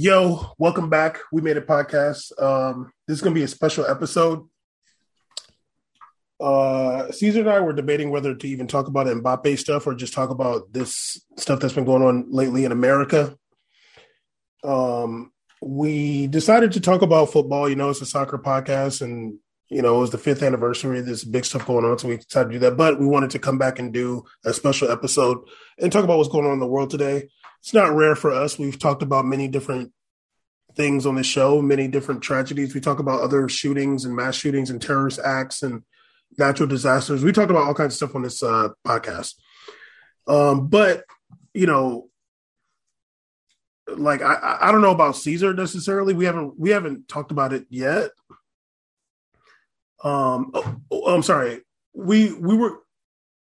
Yo, welcome back. We made a podcast. Um, this is going to be a special episode. Uh, Caesar and I were debating whether to even talk about Mbappe stuff or just talk about this stuff that's been going on lately in America. Um, we decided to talk about football. You know, it's a soccer podcast, and you know, it was the fifth anniversary. There's big stuff going on, so we decided to do that. But we wanted to come back and do a special episode and talk about what's going on in the world today. It's not rare for us. We've talked about many different things on the show, many different tragedies. We talk about other shootings and mass shootings and terrorist acts and natural disasters. We talked about all kinds of stuff on this uh, podcast. Um, but you know, like I, I don't know about Caesar necessarily. We haven't we haven't talked about it yet. Um, oh, oh, I'm sorry. We we were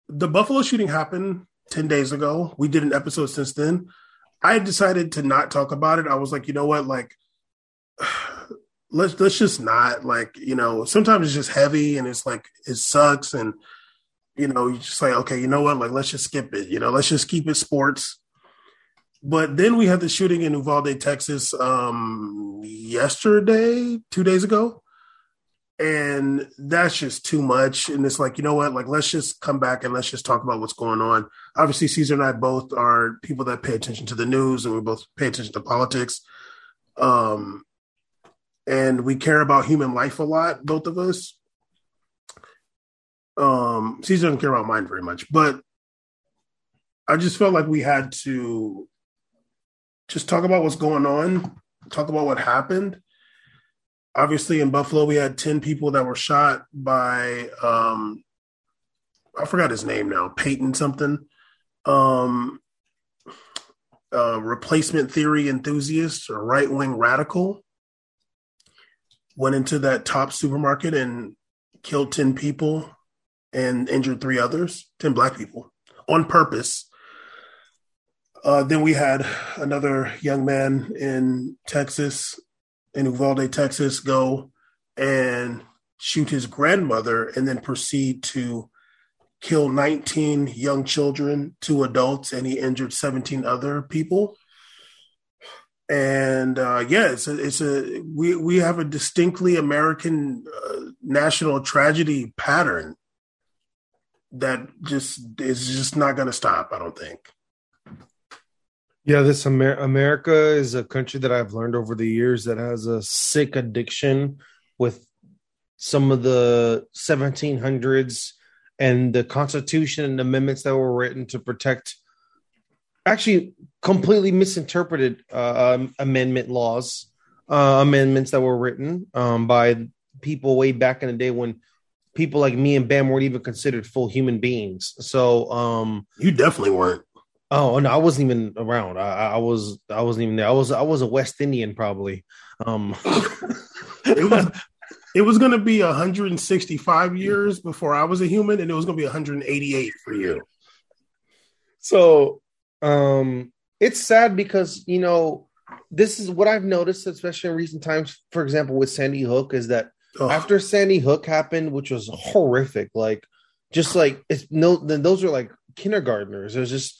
the Buffalo shooting happened ten days ago. We did an episode since then. I decided to not talk about it. I was like, you know what, like let's let's just not like you know. Sometimes it's just heavy and it's like it sucks and you know you just like okay, you know what, like let's just skip it. You know, let's just keep it sports. But then we had the shooting in Uvalde, Texas, um, yesterday, two days ago. And that's just too much. And it's like, you know what? Like, let's just come back and let's just talk about what's going on. Obviously, Caesar and I both are people that pay attention to the news and we both pay attention to politics. Um, and we care about human life a lot, both of us. Um, Caesar doesn't care about mine very much, but I just felt like we had to just talk about what's going on, talk about what happened. Obviously, in Buffalo, we had 10 people that were shot by, um, I forgot his name now, Payton something, um, uh, replacement theory enthusiast or right wing radical. Went into that top supermarket and killed 10 people and injured three others, 10 black people on purpose uh, then we had another young man in Texas, in Uvalde, Texas, go and shoot his grandmother and then proceed to kill 19 young children, two adults, and he injured 17 other people. And uh, yeah, it's a, it's a we we have a distinctly American uh, national tragedy pattern that just is just not going to stop. I don't think. Yeah, this Amer- America is a country that I've learned over the years that has a sick addiction with some of the 1700s and the Constitution and amendments that were written to protect actually completely misinterpreted uh, um, amendment laws, uh, amendments that were written um, by people way back in the day when people like me and Bam weren't even considered full human beings. So um, you definitely weren't. Oh no, I wasn't even around. I, I was I wasn't even there. I was I was a West Indian probably. Um it was it was gonna be 165 years before I was a human, and it was gonna be 188 for you. So um it's sad because you know this is what I've noticed, especially in recent times, for example, with Sandy Hook, is that Ugh. after Sandy Hook happened, which was horrific, like just like it's no then those are like kindergartners. There's just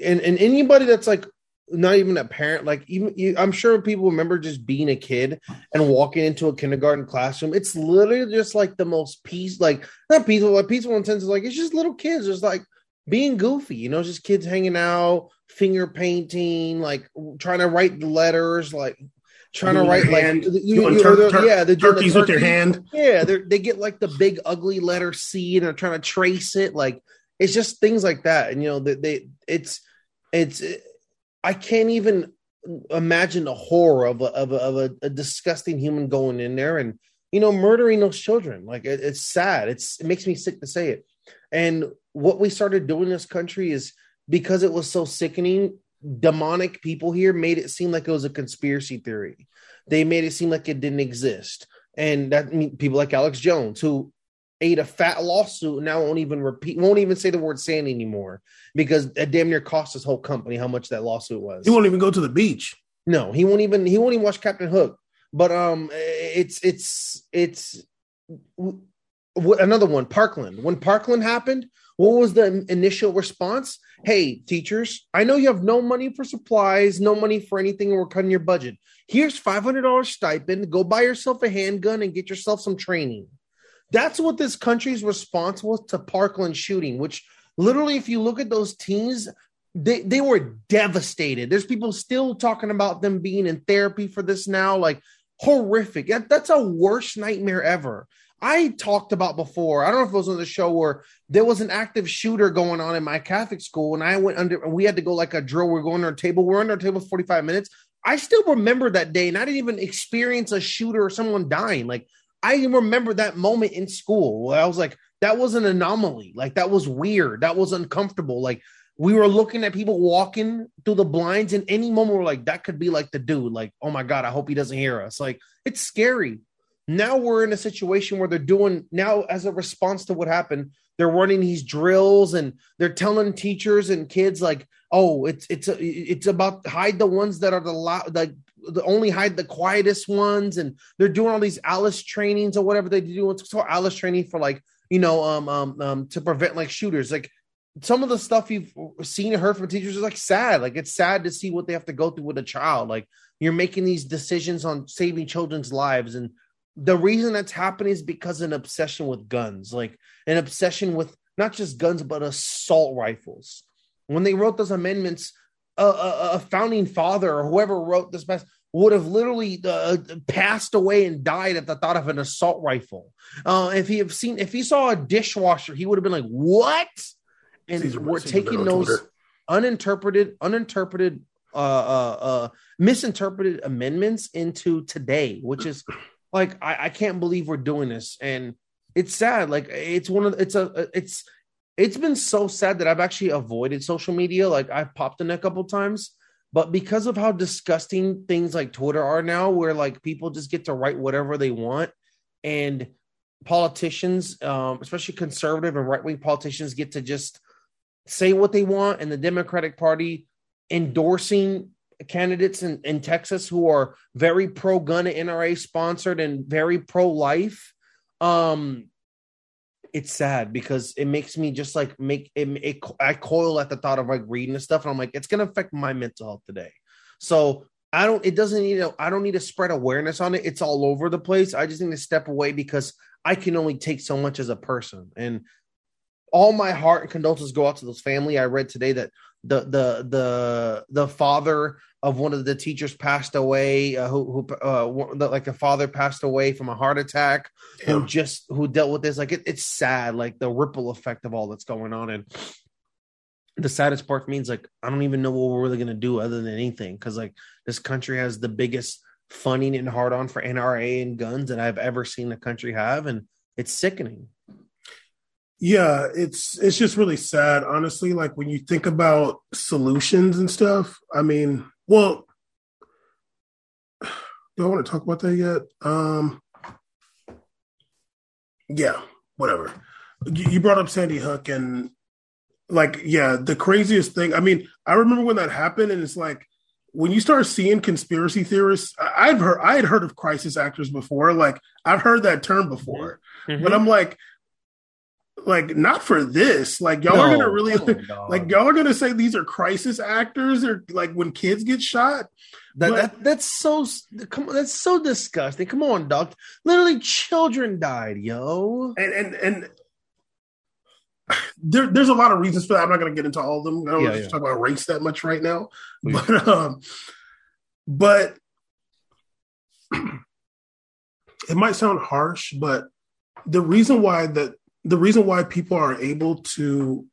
and and anybody that's like not even a parent like even you, i'm sure people remember just being a kid and walking into a kindergarten classroom it's literally just like the most peace like not peaceful like peaceful in sense of like it's just little kids just like being goofy you know just kids hanging out finger painting like trying to write the letters like trying to write like you, you, tur- tur- yeah they're turkeys the turkey. with their hand yeah they they get like the big ugly letter c and they're trying to trace it like it's just things like that and you know they, they it's it's i can't even imagine the horror of a, of, a, of a, a, disgusting human going in there and you know murdering those children. Like it, it's sad. It's it makes me sick to say it. And what we started doing in this country is because it was so sickening demonic people here made it seem like it was a conspiracy theory. They made it seem like it didn't exist. And that mean, people like alex jones who ate a fat lawsuit and now won't even repeat, won't even say the word sand anymore because it damn near cost his whole company how much that lawsuit was. He won't even go to the beach. No, he won't even he won't even watch Captain Hook. But um, it's it's it's another one. Parkland. When Parkland happened, What was the initial response? Hey, teachers, I know you have no money for supplies, no money for anything, and we're cutting your budget. Here's $500 stipend. Go buy yourself a handgun and get yourself some training. That's what this country's response was to Parkland shooting, which literally, if you look at those teens, they, they were devastated. There's people still talking about them being in therapy for this now. Like, horrific. That, that's a worst nightmare ever. I talked about before. I don't know if it was on the show where there was an active shooter going on in my Catholic school, and I went under. We had to go like a drill. We're going to our table. We're under our table forty five minutes. I still remember that day, and I didn't even experience a shooter or someone dying. Like I remember that moment in school. Where I was like, that was an anomaly. Like that was weird. That was uncomfortable. Like we were looking at people walking through the blinds, and any moment we're like, that could be like the dude. Like, oh my god, I hope he doesn't hear us. Like it's scary. Now we're in a situation where they're doing now as a response to what happened. They're running these drills and they're telling teachers and kids like, "Oh, it's it's it's about hide the ones that are the like the only hide the quietest ones." And they're doing all these Alice trainings or whatever they do. It's called Alice training for like you know um um um to prevent like shooters. Like some of the stuff you've seen and heard from teachers is like sad. Like it's sad to see what they have to go through with a child. Like you're making these decisions on saving children's lives and the reason that's happening is because an obsession with guns, like an obsession with not just guns but assault rifles. When they wrote those amendments, a, a, a founding father or whoever wrote this mess would have literally uh, passed away and died at the thought of an assault rifle. Uh, if he have seen, if he saw a dishwasher, he would have been like, "What?" And Caesar, we're Caesar taking those Twitter. uninterpreted, uninterpreted, uh, uh, uh, misinterpreted amendments into today, which is like I, I can't believe we're doing this and it's sad like it's one of it's a it's it's been so sad that i've actually avoided social media like i've popped in a couple times but because of how disgusting things like twitter are now where like people just get to write whatever they want and politicians um, especially conservative and right-wing politicians get to just say what they want and the democratic party endorsing candidates in, in Texas who are very pro gun NRA sponsored and very pro life. Um, it's sad because it makes me just like make it, it, I coil at the thought of like reading this stuff, and I'm like, it's gonna affect my mental health today. So I don't. It doesn't need. I don't need to spread awareness on it. It's all over the place. I just need to step away because I can only take so much as a person, and all my heart and condolences go out to those family. I read today that the the the the father of one of the teachers passed away uh, who who uh, the, like a father passed away from a heart attack yeah. who just who dealt with this like it, it's sad like the ripple effect of all that's going on. And the saddest part means like i don't even know what we're really going to do other than anything because like this country has the biggest funding and hard on for nra and guns that i've ever seen the country have and it's sickening. Yeah it's it's just really sad honestly. Like when you think about solutions and stuff i mean well, do I want to talk about that yet? Um, yeah, whatever. You brought up Sandy Hook and like, yeah, the craziest thing. I mean, I remember when that happened, and it's like when you start seeing conspiracy theorists. I've heard I had heard of crisis actors before. Like I've heard that term before, mm-hmm. but I'm like, like not for this. Like y'all no, are gonna really like y'all are gonna say these are crisis actors or like when kids get shot. That, but, that that's so come on that's so disgusting. Come on doc. Literally children died yo. And and and there, there's a lot of reasons for that. I'm not gonna get into all of them. I don't yeah, yeah. talk about race that much right now. Please. but um but it might sound harsh but the reason why that the reason why people are able to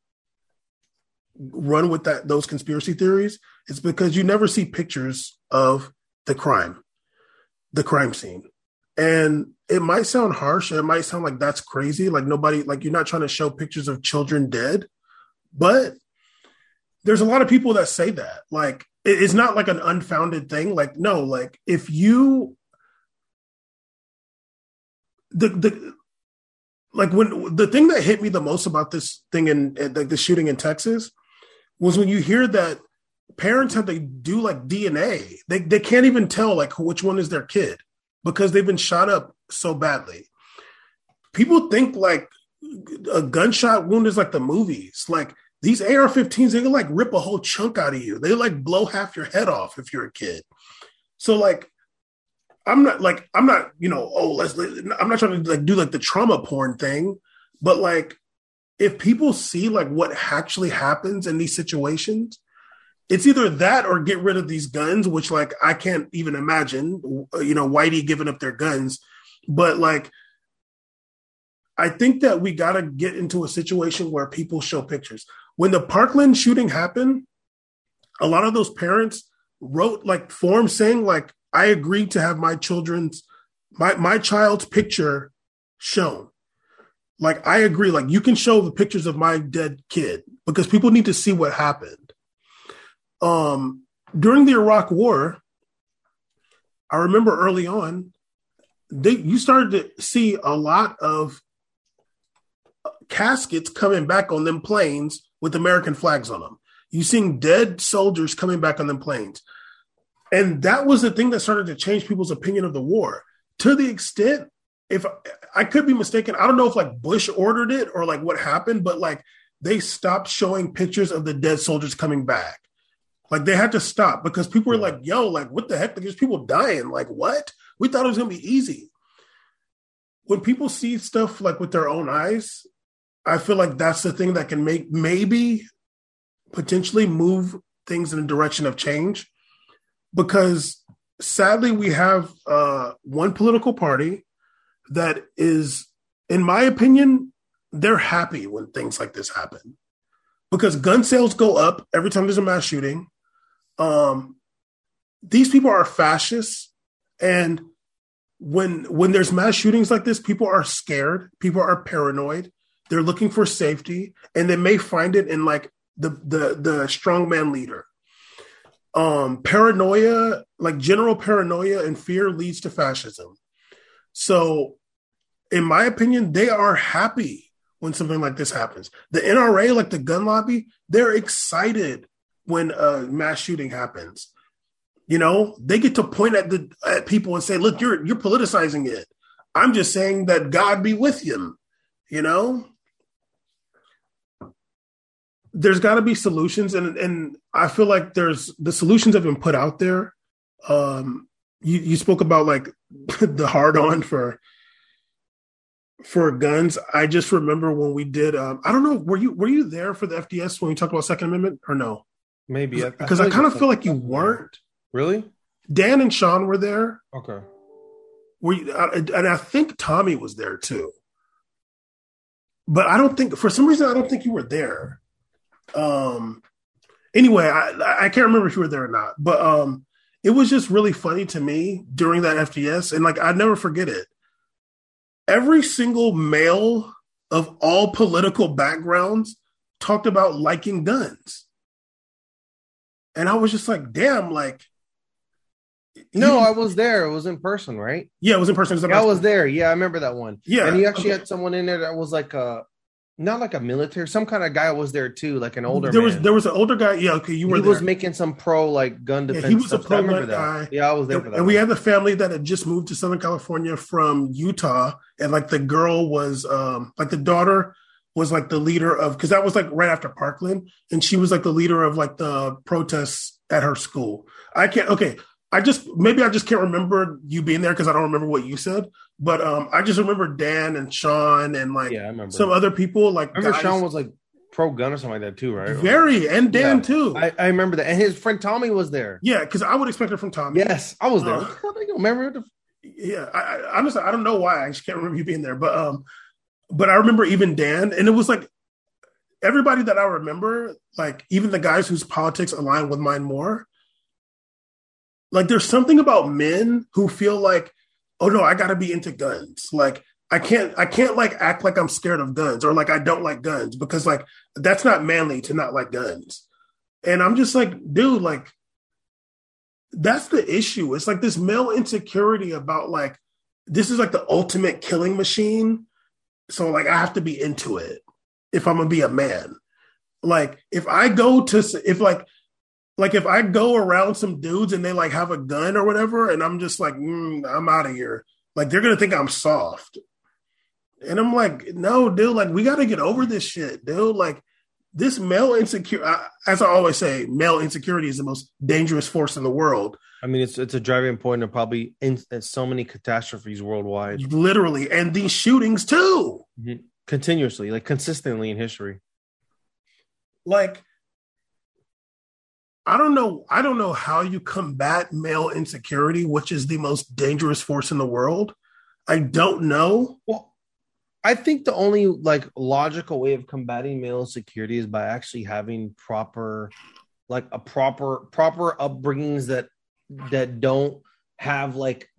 run with that those conspiracy theories is because you never see pictures of the crime, the crime scene. And it might sound harsh, it might sound like that's crazy, like nobody like you're not trying to show pictures of children dead, but there's a lot of people that say that. Like it's not like an unfounded thing. Like no, like if you the the like when the thing that hit me the most about this thing in like the shooting in Texas was when you hear that parents have to do like DNA. They they can't even tell like which one is their kid because they've been shot up so badly. People think like a gunshot wound is like the movies. Like these AR-15s, they can like rip a whole chunk out of you. They like blow half your head off if you're a kid. So like, I'm not like I'm not you know oh let's I'm not trying to like do like the trauma porn thing, but like if people see like what actually happens in these situations, it's either that or get rid of these guns, which like I can't even imagine. Uh, you know, Whitey giving up their guns, but like I think that we got to get into a situation where people show pictures. When the Parkland shooting happened, a lot of those parents wrote like forms saying like I agree to have my children's my my child's picture shown. Like I agree like you can show the pictures of my dead kid because people need to see what happened. Um during the Iraq war, I remember early on they you started to see a lot of caskets coming back on them planes with American flags on them. You seeing dead soldiers coming back on them planes. And that was the thing that started to change people's opinion of the war to the extent if I could be mistaken, I don't know if like Bush ordered it or like what happened, but like they stopped showing pictures of the dead soldiers coming back. Like they had to stop because people were like, yo, like what the heck? Like, There's people dying. Like what? We thought it was gonna be easy. When people see stuff like with their own eyes, I feel like that's the thing that can make maybe potentially move things in a direction of change because sadly we have uh, one political party that is in my opinion they're happy when things like this happen because gun sales go up every time there's a mass shooting. Um, these people are fascists. And when when there's mass shootings like this people are scared. People are paranoid. They're looking for safety, and they may find it in like the the the strongman leader. Um, paranoia, like general paranoia and fear, leads to fascism. So, in my opinion, they are happy when something like this happens. The NRA, like the gun lobby, they're excited when a mass shooting happens. You know, they get to point at the at people and say, "Look, you're you're politicizing it." I'm just saying that God be with you. You know, there's got to be solutions, and and I feel like there's the solutions have been put out there. Um, you you spoke about like the hard on for for guns. I just remember when we did. Um, I don't know. Were you were you there for the FDS when we talked about Second Amendment or no? Maybe because I, I, I kind of feel like you weren't. Really? Dan and Sean were there. Okay. Were you, and I think Tommy was there too. But I don't think for some reason I don't think you were there. Um, anyway, I, I can't remember if you were there or not, but um, it was just really funny to me during that FDS, and like I never forget it. Every single male of all political backgrounds talked about liking guns, and I was just like, "Damn!" Like, no, I was there. It was in person, right? Yeah, it was in person. Was yeah, I was there. Yeah, I remember that one. Yeah, and he actually okay. had someone in there that was like a not like a military, some kind of guy was there too, like an older. There man. was there was an older guy. Yeah, okay, you were. He there. was making some pro like gun defense. Yeah, he was a pro gun guy. Yeah, I was there and, for that. And one. we had the family that had just moved to Southern California from Utah, and like the girl was, um like the daughter was like the leader of because that was like right after Parkland, and she was like the leader of like the protests at her school. I can't. Okay, I just maybe I just can't remember you being there because I don't remember what you said. But um, I just remember Dan and Sean and like yeah, I some other people. Like I remember guys, Sean was like pro gun or something like that too, right? Very and Dan yeah, too. I, I, remember that, and his friend Tommy was there. Yeah, because I would expect it from Tommy. Yes, I was there. Uh, remember? The... Yeah, I, I honestly I don't know why I just can't remember you being there, but um, but I remember even Dan, and it was like everybody that I remember, like even the guys whose politics align with mine more like there's something about men who feel like, oh no, I gotta be into guns. Like I can't I can't like act like I'm scared of guns or like I don't like guns because like that's not manly to not like guns. And I'm just like, dude, like that's the issue. It's like this male insecurity about like this is like the ultimate killing machine. So like I have to be into it if I'm gonna be a man. Like if I go to if like like if I go around some dudes and they like have a gun or whatever, and I'm just like, mm, I'm out of here. Like they're gonna think I'm soft. And I'm like, no, dude, like we got to get over this shit, dude. Like this male insecure, as I always say, male insecurity is the most dangerous force in the world. I mean, it's it's a driving point of probably in, in so many catastrophes worldwide, literally, and these shootings too, mm-hmm. continuously, like consistently in history. Like, I don't know, I don't know how you combat male insecurity, which is the most dangerous force in the world. I don't know. Well, I think the only like logical way of combating male insecurity is by actually having proper, like a proper proper upbringings that that don't have like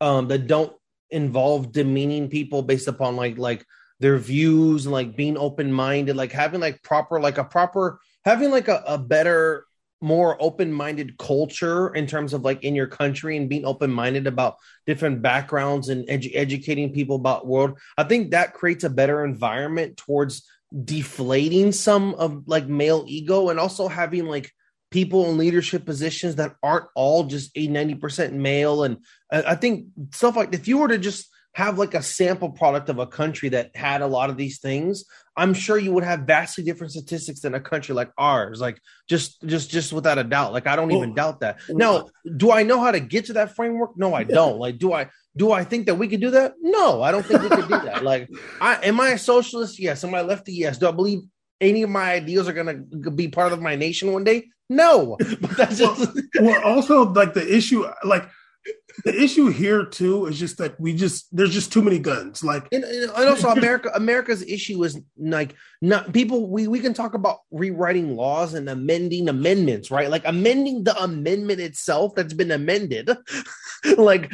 um that don't involve demeaning people based upon like like their views and like being open minded, like having like proper like a proper having like a, a better more open-minded culture in terms of like in your country and being open-minded about different backgrounds and edu- educating people about world i think that creates a better environment towards deflating some of like male ego and also having like people in leadership positions that aren't all just a 90% male and i think stuff like if you were to just have like a sample product of a country that had a lot of these things, I'm sure you would have vastly different statistics than a country like ours. Like just just just without a doubt. Like I don't even doubt that. Now, uh, do I know how to get to that framework? No, I don't. Like do I do I think that we could do that? No, I don't think we could do that. Like I am I a socialist? Yes. Am I lefty? Yes. Do I believe any of my ideals are going to be part of my nation one day? No. But that's just well, well also like the issue like the issue here too is just that we just there's just too many guns. Like, and, and also America, America's issue is like not people. We we can talk about rewriting laws and amending amendments, right? Like amending the amendment itself that's been amended, like,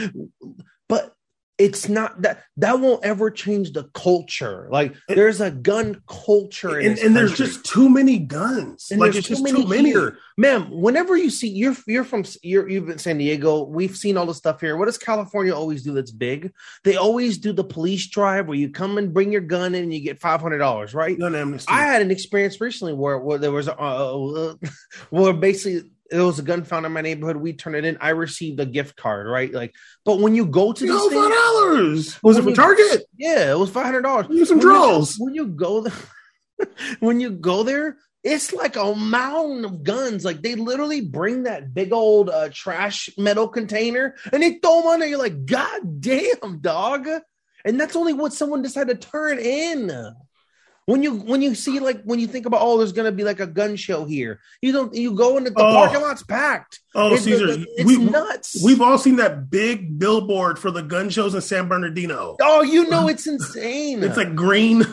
it's not that that won't ever change the culture. Like there's a gun culture, and, and there's just too many guns. And like there's just too many. Here. Ma'am, whenever you see you're you're from you're you've been San Diego, we've seen all the stuff here. What does California always do that's big? They always do the police drive where you come and bring your gun in and you get five hundred dollars, right? Gun amnesty. I had an experience recently where where there was uh, uh where basically there was a gun found in my neighborhood. We turned it in. I received a gift card, right? Like, but when you go to the five dollars was it for Target? Yeah, it was five hundred dollars. Some draws. When you go there, when you go there, it's like a mountain of guns. Like they literally bring that big old uh, trash metal container and they throw them on there. You're like, God damn, dog. And that's only what someone decided to turn in when you when you see like when you think about oh there's gonna be like a gun show here you don't you go into the oh. parking lot's packed. Oh it's, caesar it's we, nuts. we've all seen that big billboard for the gun shows in san bernardino. Oh you know it's insane. It's like green.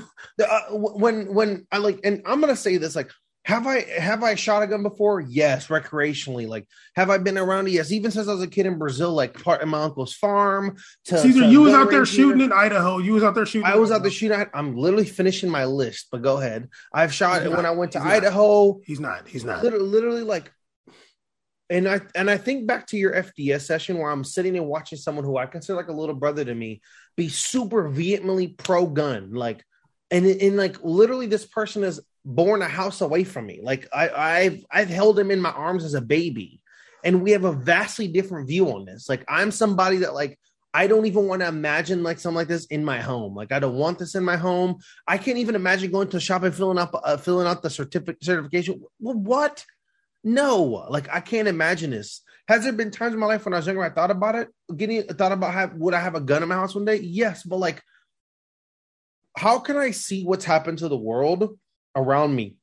Uh, when when i like and i'm gonna say this like have I have I shot a gun before? Yes, recreationally. Like, have I been around it? Yes, even since I was a kid in Brazil, like part of my uncle's farm. To, Caesar, to you was out there shooting in Idaho. You was out there shooting. I was out there shooting. I'm literally finishing my list, but go ahead. I've shot when I went to he's Idaho. Not. He's not. He's not. Literally, literally, like, and I and I think back to your FDS session where I'm sitting and watching someone who I consider like a little brother to me be super vehemently pro gun, like and in like literally this person is born a house away from me. Like I, I've I've held him in my arms as a baby, and we have a vastly different view on this. Like I'm somebody that like I don't even want to imagine like something like this in my home. Like I don't want this in my home. I can't even imagine going to a shop and filling up uh, filling out the certificate certification. Well, what? No, like I can't imagine this. Has there been times in my life when I was younger I thought about it? Getting thought about have would I have a gun in my house one day? Yes, but like, how can I see what's happened to the world around me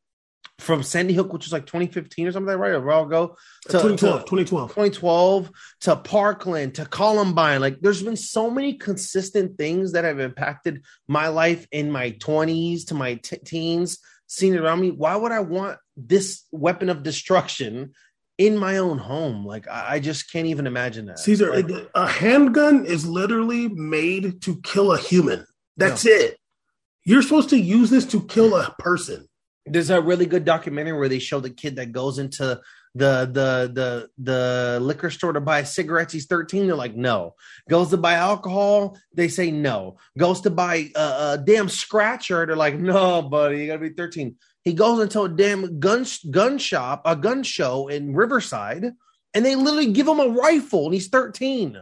from Sandy Hook, which was like 2015 or something, right? A while ago, to 2012, to 2012, 2012 to Parkland to Columbine. Like, there's been so many consistent things that have impacted my life in my 20s to my t- teens, seen it around me. Why would I want this weapon of destruction in my own home? Like, I, I just can't even imagine that. Caesar, like, a handgun is literally made to kill a human. That's no. it. You're supposed to use this to kill a person. There's a really good documentary where they show the kid that goes into the the the the liquor store to buy cigarettes. He's 13. They're like, no. Goes to buy alcohol. They say no. Goes to buy a, a damn scratcher. They're like, no, buddy, you gotta be 13. He goes into a damn gun gun shop, a gun show in Riverside, and they literally give him a rifle, and he's 13.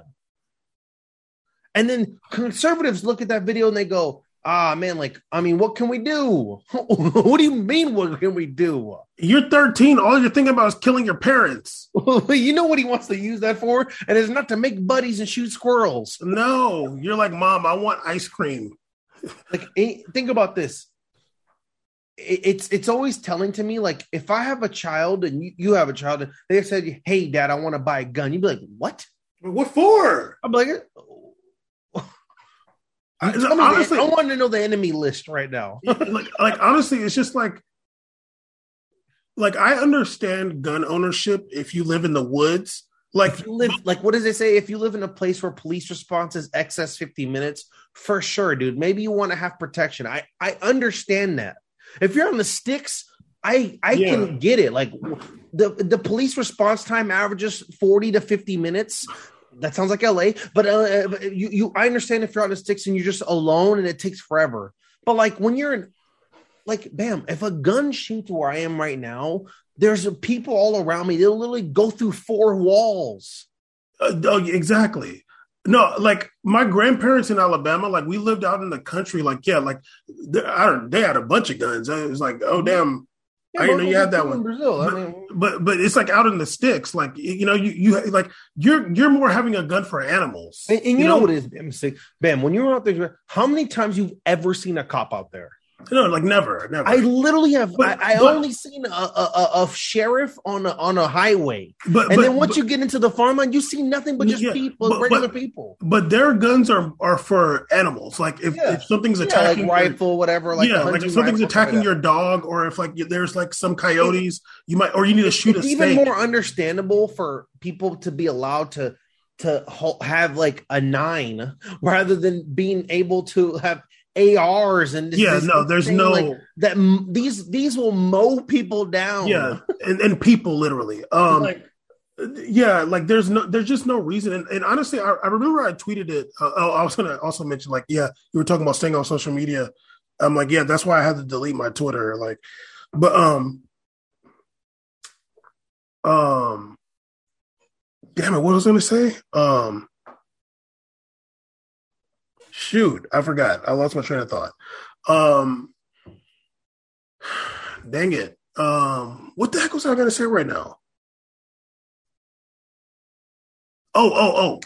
And then conservatives look at that video and they go, ah man, like I mean, what can we do? what do you mean? What can we do? You're 13. All you're thinking about is killing your parents. you know what he wants to use that for, and it's not to make buddies and shoot squirrels. No, you're like, mom, I want ice cream. like, eh, think about this. It's it's always telling to me like if I have a child and you, you have a child, they said, "Hey, dad, I want to buy a gun." You'd be like, "What? What for?" I'm like, I, honestly, I want to know the enemy list right now. like, like honestly, it's just like, like I understand gun ownership if you live in the woods. Like, live, like what does it say? If you live in a place where police response is excess fifty minutes, for sure, dude. Maybe you want to have protection. I I understand that. If you're on the sticks, I I yeah. can get it. Like the the police response time averages forty to fifty minutes that sounds like LA. But uh, you, you, I understand if you're on the sticks and you're just alone and it takes forever. But like when you're in, like, bam, if a gun shoots where I am right now, there's people all around me. They'll literally go through four walls. Uh, exactly. No, like my grandparents in Alabama, like we lived out in the country. Like, yeah, like I don't, they had a bunch of guns. It was like, oh damn, yeah, I didn't know you had that one. Brazil, but, I mean, but but it's like out in the sticks. Like you know, you you like you're you're more having a gun for animals. And, and you, you know, know, what is Bam? Bam, when you're out there, how many times you've ever seen a cop out there? No, like never, never. I literally have. But, I, I but, only seen a, a, a, sheriff on a, on a highway, but and but, then once you get into the farmland, you see nothing but just yeah, people, regular people. But their guns are are for animals. Like if, yeah. if something's attacking yeah, like rifle, whatever. Like yeah, like if something's attacking your dog, or if like there's like some coyotes, you might or you need to shoot it's a. Even more understandable for people to be allowed to to have like a nine rather than being able to have ARs and this, yeah, this no, there's no like that. These these will mow people down. Yeah, and, and people literally. Um, like, yeah, like there's no, there's just no reason. And, and honestly, I, I, remember I tweeted it. Uh, oh, I was gonna also mention like, yeah, you were talking about staying on social media. I'm like, yeah, that's why I had to delete my Twitter. Like, but um, um, damn it, what was I gonna say? Um Shoot, I forgot. I lost my train of thought. Um, dang it. Um, what the heck was I going to say right now? Oh, oh, oh.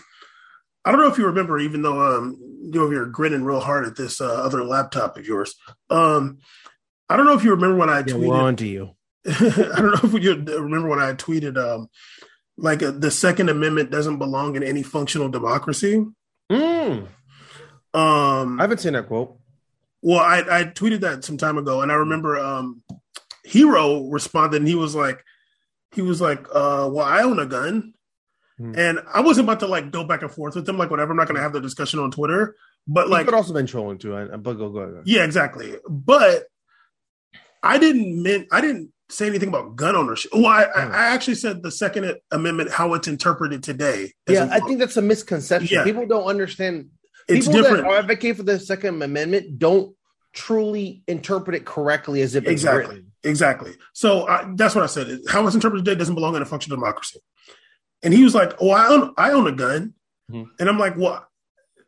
I don't know if you remember, even though um, you know you're grinning real hard at this uh, other laptop of yours. Um, I don't know if you remember when I yeah, tweeted. We're on to you. I don't know if you remember when I tweeted, um, like uh, the Second Amendment doesn't belong in any functional democracy. Mm. Um, I haven't seen that quote. Well, I, I tweeted that some time ago, and I remember um, Hero responded, and he was like, he was like, uh, "Well, I own a gun," hmm. and I wasn't about to like go back and forth with him, like whatever. I'm not going to have the discussion on Twitter, but like, could also been trolling too. But go, go, go. Yeah, exactly. But I didn't mean I didn't say anything about gun ownership. Well, I, I, hmm. actually said the Second Amendment, how it's interpreted today. Yeah, I think that's a misconception. Yeah. People don't understand it's people different. that advocate for the Second Amendment don't truly interpret it correctly as if it's exactly. written. Exactly. So uh, that's what I said. How it's interpreted today doesn't belong in a functional democracy. And he was like, "Oh, I own I own a gun," mm-hmm. and I'm like, "Well,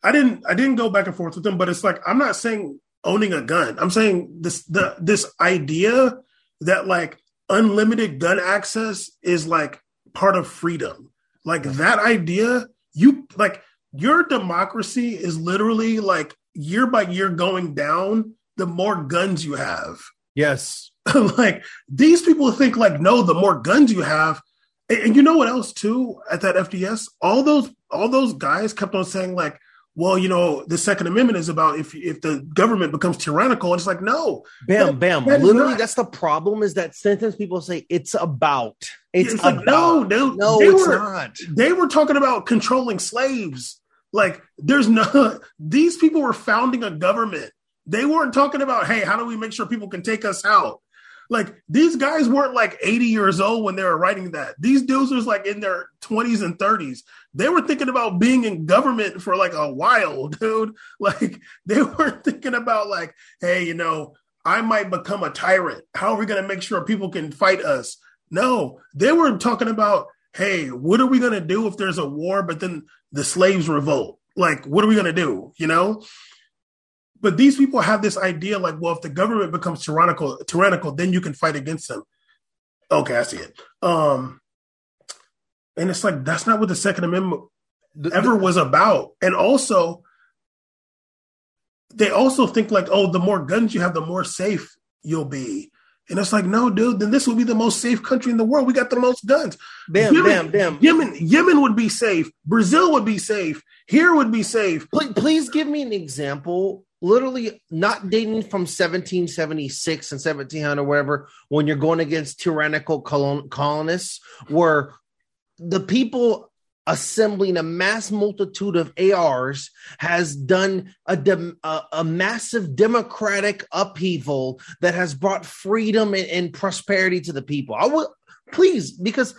I didn't I didn't go back and forth with him, but it's like I'm not saying owning a gun. I'm saying this the this idea that like unlimited gun access is like part of freedom. Like that idea, you like your democracy is literally like year by year going down the more guns you have. Yes. like these people think like no, the more guns you have. And, and, you know what else too at that FDS? All those all those guys kept on saying like, well, you know, the Second Amendment is about if if the government becomes tyrannical. And it's like, no. Bam, that, bam. That Literally, that's the problem is that sentence people say it's about. It's, it's about. Like, no, no, no, it's were, not. They were talking about controlling slaves like, there's no, these people were founding a government. They weren't talking about, hey, how do we make sure people can take us out? Like, these guys weren't like 80 years old when they were writing that. These dudes was like in their 20s and 30s. They were thinking about being in government for like a while, dude. Like, they weren't thinking about, like, hey, you know, I might become a tyrant. How are we going to make sure people can fight us? No, they were talking about, hey, what are we going to do if there's a war, but then the slaves revolt? Like, what are we going to do? You know? but these people have this idea like, well, if the government becomes tyrannical, tyrannical, then you can fight against them. Okay, I see it. Um, and it's like that's not what the Second Amendment ever was about. And also, they also think like, oh, the more guns you have, the more safe you'll be. And it's like, no, dude, then this would be the most safe country in the world. We got the most guns. Bam, Yemen, bam, bam. Yemen, Yemen would be safe. Brazil would be safe. Here would be safe. Please, please give me an example. Literally not dating from 1776 and 1700, whatever, when you're going against tyrannical colon- colonists, where the people assembling a mass multitude of ARs has done a, a, a, massive democratic upheaval that has brought freedom and, and prosperity to the people. I will please because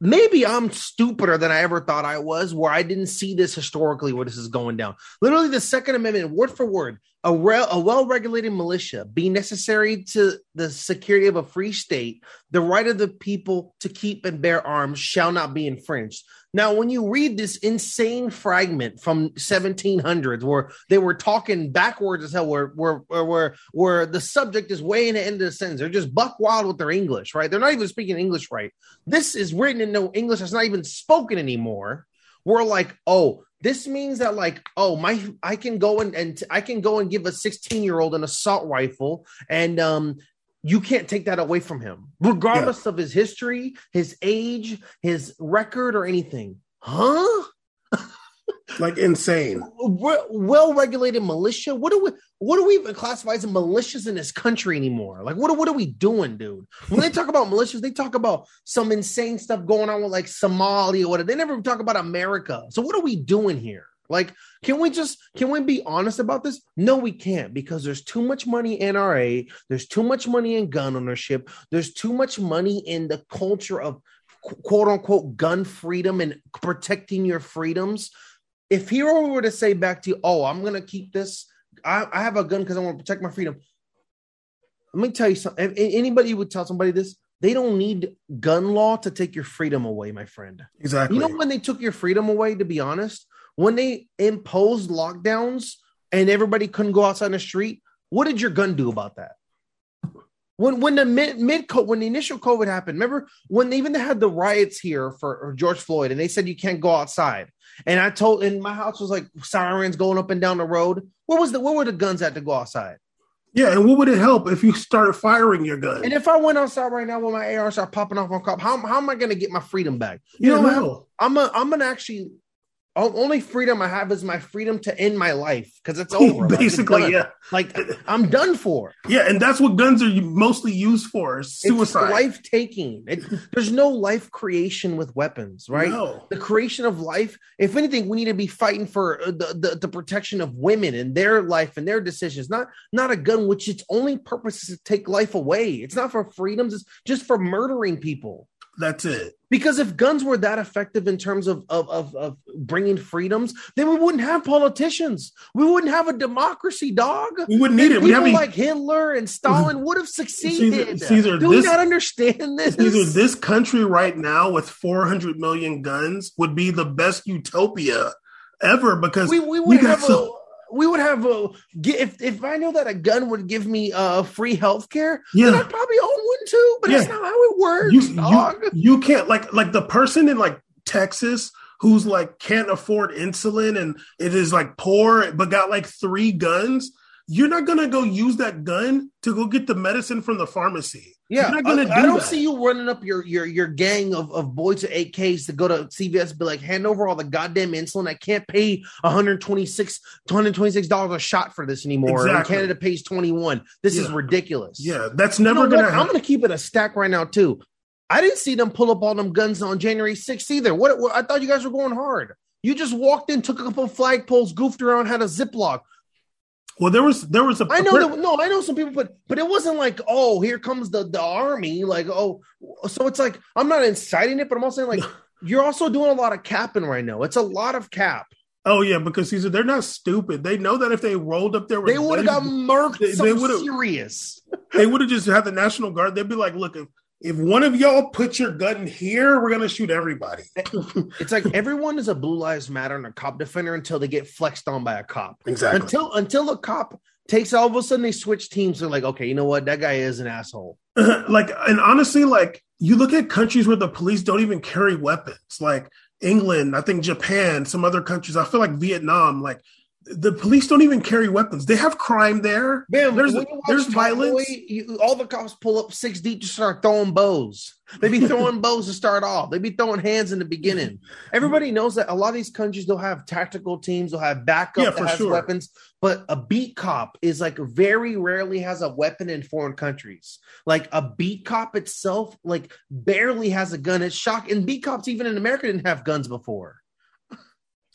maybe I'm stupider than I ever thought I was, where I didn't see this historically where this is going down. Literally, the Second Amendment, word for word, a, re- a well regulated militia be necessary to the security of a free state, the right of the people to keep and bear arms shall not be infringed. Now, when you read this insane fragment from 1700s where they were talking backwards as hell, where where where where the subject is way in the end of the sentence, they're just buck wild with their English, right? They're not even speaking English right. This is written in no English that's not even spoken anymore. We're like, oh, this means that like, oh, my, I can go and and I can go and give a 16 year old an assault rifle, and um, you can't take that away from him, regardless yeah. of his history, his age, his record, or anything. Huh? like insane. Well regulated militia. What do we? What do we even classify as militias in this country anymore? Like, what? What are we doing, dude? When they talk about militias, they talk about some insane stuff going on with like Somalia or whatever. They never talk about America. So, what are we doing here? Like, can we just can we be honest about this? No, we can't because there's too much money in NRA, there's too much money in gun ownership, there's too much money in the culture of quote unquote gun freedom and protecting your freedoms. If Hero were to say back to you, "Oh, I'm gonna keep this. I, I have a gun because I want to protect my freedom." Let me tell you something. If anybody would tell somebody this, they don't need gun law to take your freedom away, my friend. Exactly. You know when they took your freedom away? To be honest, when they imposed lockdowns and everybody couldn't go outside the street, what did your gun do about that? When when the mid, mid when the initial COVID happened, remember when they even had the riots here for George Floyd and they said you can't go outside. And I told and my house was like sirens going up and down the road. What was the where were the guns at to go outside? Yeah, and what would it help if you started firing your gun? And if I went outside right now with my AR start popping off on cop, how, how am I going to get my freedom back? You yeah, know, no. I'm a, I'm gonna actually only freedom I have is my freedom to end my life because it's over. Basically, like, yeah. Like I'm done for. Yeah, and that's what guns are mostly used for: suicide, life taking. there's no life creation with weapons, right? No. The creation of life. If anything, we need to be fighting for uh, the, the, the protection of women and their life and their decisions. Not not a gun, which its only purpose is to take life away. It's not for freedoms. It's just for murdering people. That's it. Because if guns were that effective in terms of, of, of, of, bringing freedoms, then we wouldn't have politicians. We wouldn't have a democracy, dog. We wouldn't need it. People we have like Hitler and Stalin would have succeeded. Caesar, Caesar, Do this, we not understand this? Caesar, this country right now with 400 million guns would be the best utopia ever because we, we would have so- a we would have a if if I know that a gun would give me uh free health care, yeah. then I'd probably own But yeah. that's not how it works, you, dog. You, you can't like like the person in like Texas who's like can't afford insulin and it is like poor but got like three guns you're not gonna go use that gun to go get the medicine from the pharmacy. Yeah, not I, do I don't that. see you running up your your your gang of, of boys with AKs to go to CVS and be like, hand over all the goddamn insulin. I can't pay 126 126 dollars a shot for this anymore. Exactly. Canada pays 21. This yeah. is ridiculous. Yeah, that's never you know gonna. I'm gonna keep it a stack right now too. I didn't see them pull up all them guns on January 6th either. What, what I thought you guys were going hard. You just walked in, took a couple of flagpoles, goofed around, had a ziploc. Well, there was there was a. I know that, no, I know some people, but but it wasn't like oh here comes the the army like oh so it's like I'm not inciting it, but I'm also saying like you're also doing a lot of capping right now. It's a lot of cap. Oh yeah, because these are they're not stupid. They know that if they rolled up there, they would have got murked. They, they would have serious. they would have just had the National Guard. They'd be like, look, if if one of y'all put your gun here, we're gonna shoot everybody. it's like everyone is a blue lives matter and a cop defender until they get flexed on by a cop. Exactly. Until until a cop takes all of a sudden they switch teams. They're like, okay, you know what? That guy is an asshole. like, and honestly, like you look at countries where the police don't even carry weapons, like England, I think Japan, some other countries. I feel like Vietnam, like the police don't even carry weapons. They have crime there. Man, there's there's violence. Boy, you, all the cops pull up six deep to start throwing bows. They be throwing bows to start off. They be throwing hands in the beginning. Everybody knows that a lot of these countries they'll have tactical teams, they'll have backup Yeah, that has sure. weapons. But a beat cop is like very rarely has a weapon in foreign countries. Like a beat cop itself, like barely has a gun. It's shock. And beat cops even in America didn't have guns before.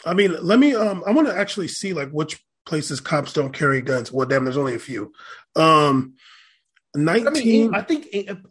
I mean, let me. Um, I want to actually see like which places cops don't carry guns. Well, damn, there's only a few. Um, I nineteen. mean, I think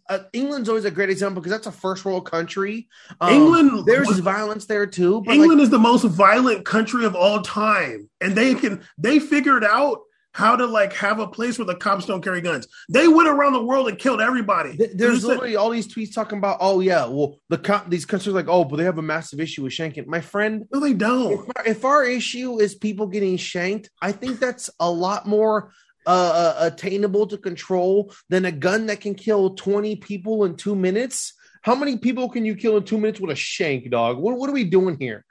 uh, England's always a great example because that's a first world country. Um, England- there's violence there too. But England like, is the most violent country of all time, and they can they figured out how to like have a place where the cops don't carry guns. They went around the world and killed everybody. there's said- literally all these tweets talking about, oh yeah, well the co- these countries like, oh, but they have a massive issue with shanking. My friend, no, they don't. our, if our issue is people getting shanked, I think that's a lot more uh, uh, attainable to control than a gun that can kill 20 people in two minutes. How many people can you kill in two minutes with a shank, dog? What, what are we doing here?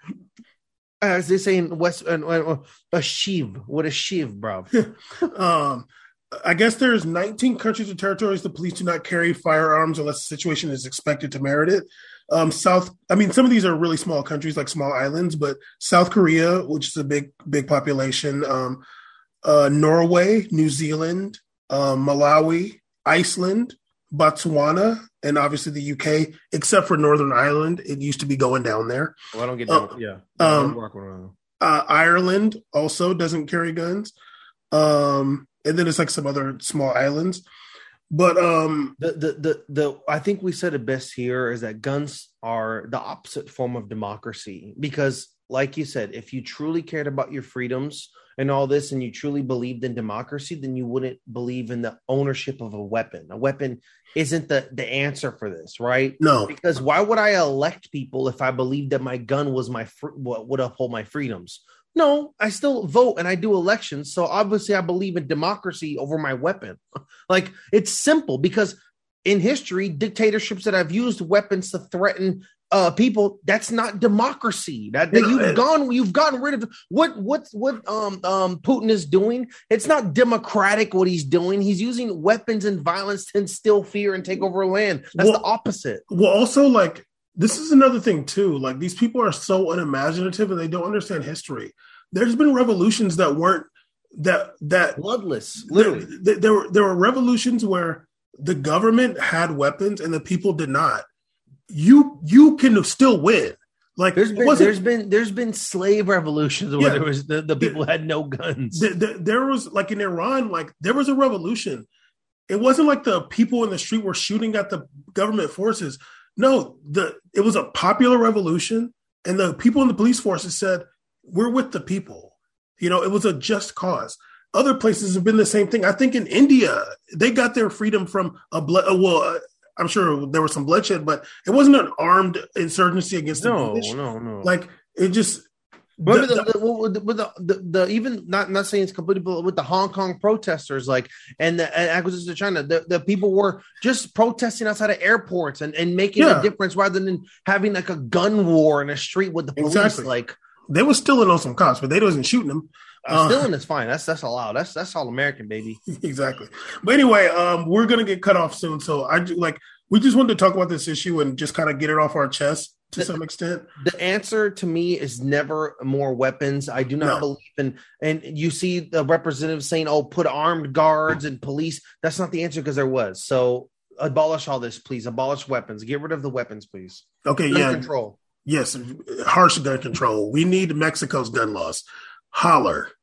As they say in West, uh, a shiv. What a shiv, bro. Um, I guess there's 19 countries and territories the police do not carry firearms unless the situation is expected to merit it. Um, South, I mean, some of these are really small countries, like small islands, but South Korea, which is a big, big population, um, uh, Norway, New Zealand, um, Malawi, Iceland, Botswana, and obviously the UK, except for Northern Ireland. It used to be going down there. Well, I don't get Uh, yeah. um, I'm walking around. Uh, Ireland also doesn't carry guns. Um, and then it's like some other small islands. But um, The, the the the I think we said it best here is that guns are the opposite form of democracy because like you said if you truly cared about your freedoms and all this and you truly believed in democracy then you wouldn't believe in the ownership of a weapon a weapon isn't the the answer for this right no, because why would I elect people if I believed that my gun was my fr- what would uphold my freedoms? No, I still vote and I do elections. So obviously, I believe in democracy over my weapon. like it's simple because in history, dictatorships that have used weapons to threaten uh people that's not democracy that, that you've gone you've gotten rid of what what what um um putin is doing it's not democratic what he's doing he's using weapons and violence to instill fear and take over land that's Well- the opposite well, also like this is another thing too. Like these people are so unimaginative and they don't understand history. There's been revolutions that weren't that that bloodless literally There, there were there were revolutions where the government had weapons and the people did not. You you can still win. Like There's been there's been there's been slave revolutions where Yeah. there was the, the people had no guns. th- th- there was like in Iran, like there was a revolution. It wasn't like the people in the street were shooting at the government forces. No, the it was a popular revolution, and the people in the police forces said, "We're with the people." You know, it was a just cause. Other places have been the same thing. I think in India, they got their freedom from a blood. Well, I'm sure there was some bloodshed, but it wasn't an armed insurgency against the no, British. no, no. Like it just. Remember the- the, the, the, the, the, the even not not saying it's completely, but with the Hong Kong protesters, like and the and acquisition of China, the, the people were just protesting outside of airports and, and making Yeah. a difference rather than having like a gun war in a street with the police. Exactly. Like they were stealing on some cops, but they wasn't shooting them. Uh, stealing is fine. That's that's allowed. That's that's all American, baby. exactly. But anyway, um, we're gonna get cut off soon, so I like we just wanted to talk about this issue and just kind of get it off our chest to some extent. the answer to me is never more weapons. I do not No. believe in, and you see the representative saying, "Oh, put armed guards and police." That's not the answer because there was. So abolish all this, please. Abolish weapons. Get rid of the weapons, please. Okay, Gun yeah, control. yes, harsh gun control. We need Mexico's gun laws. Holler.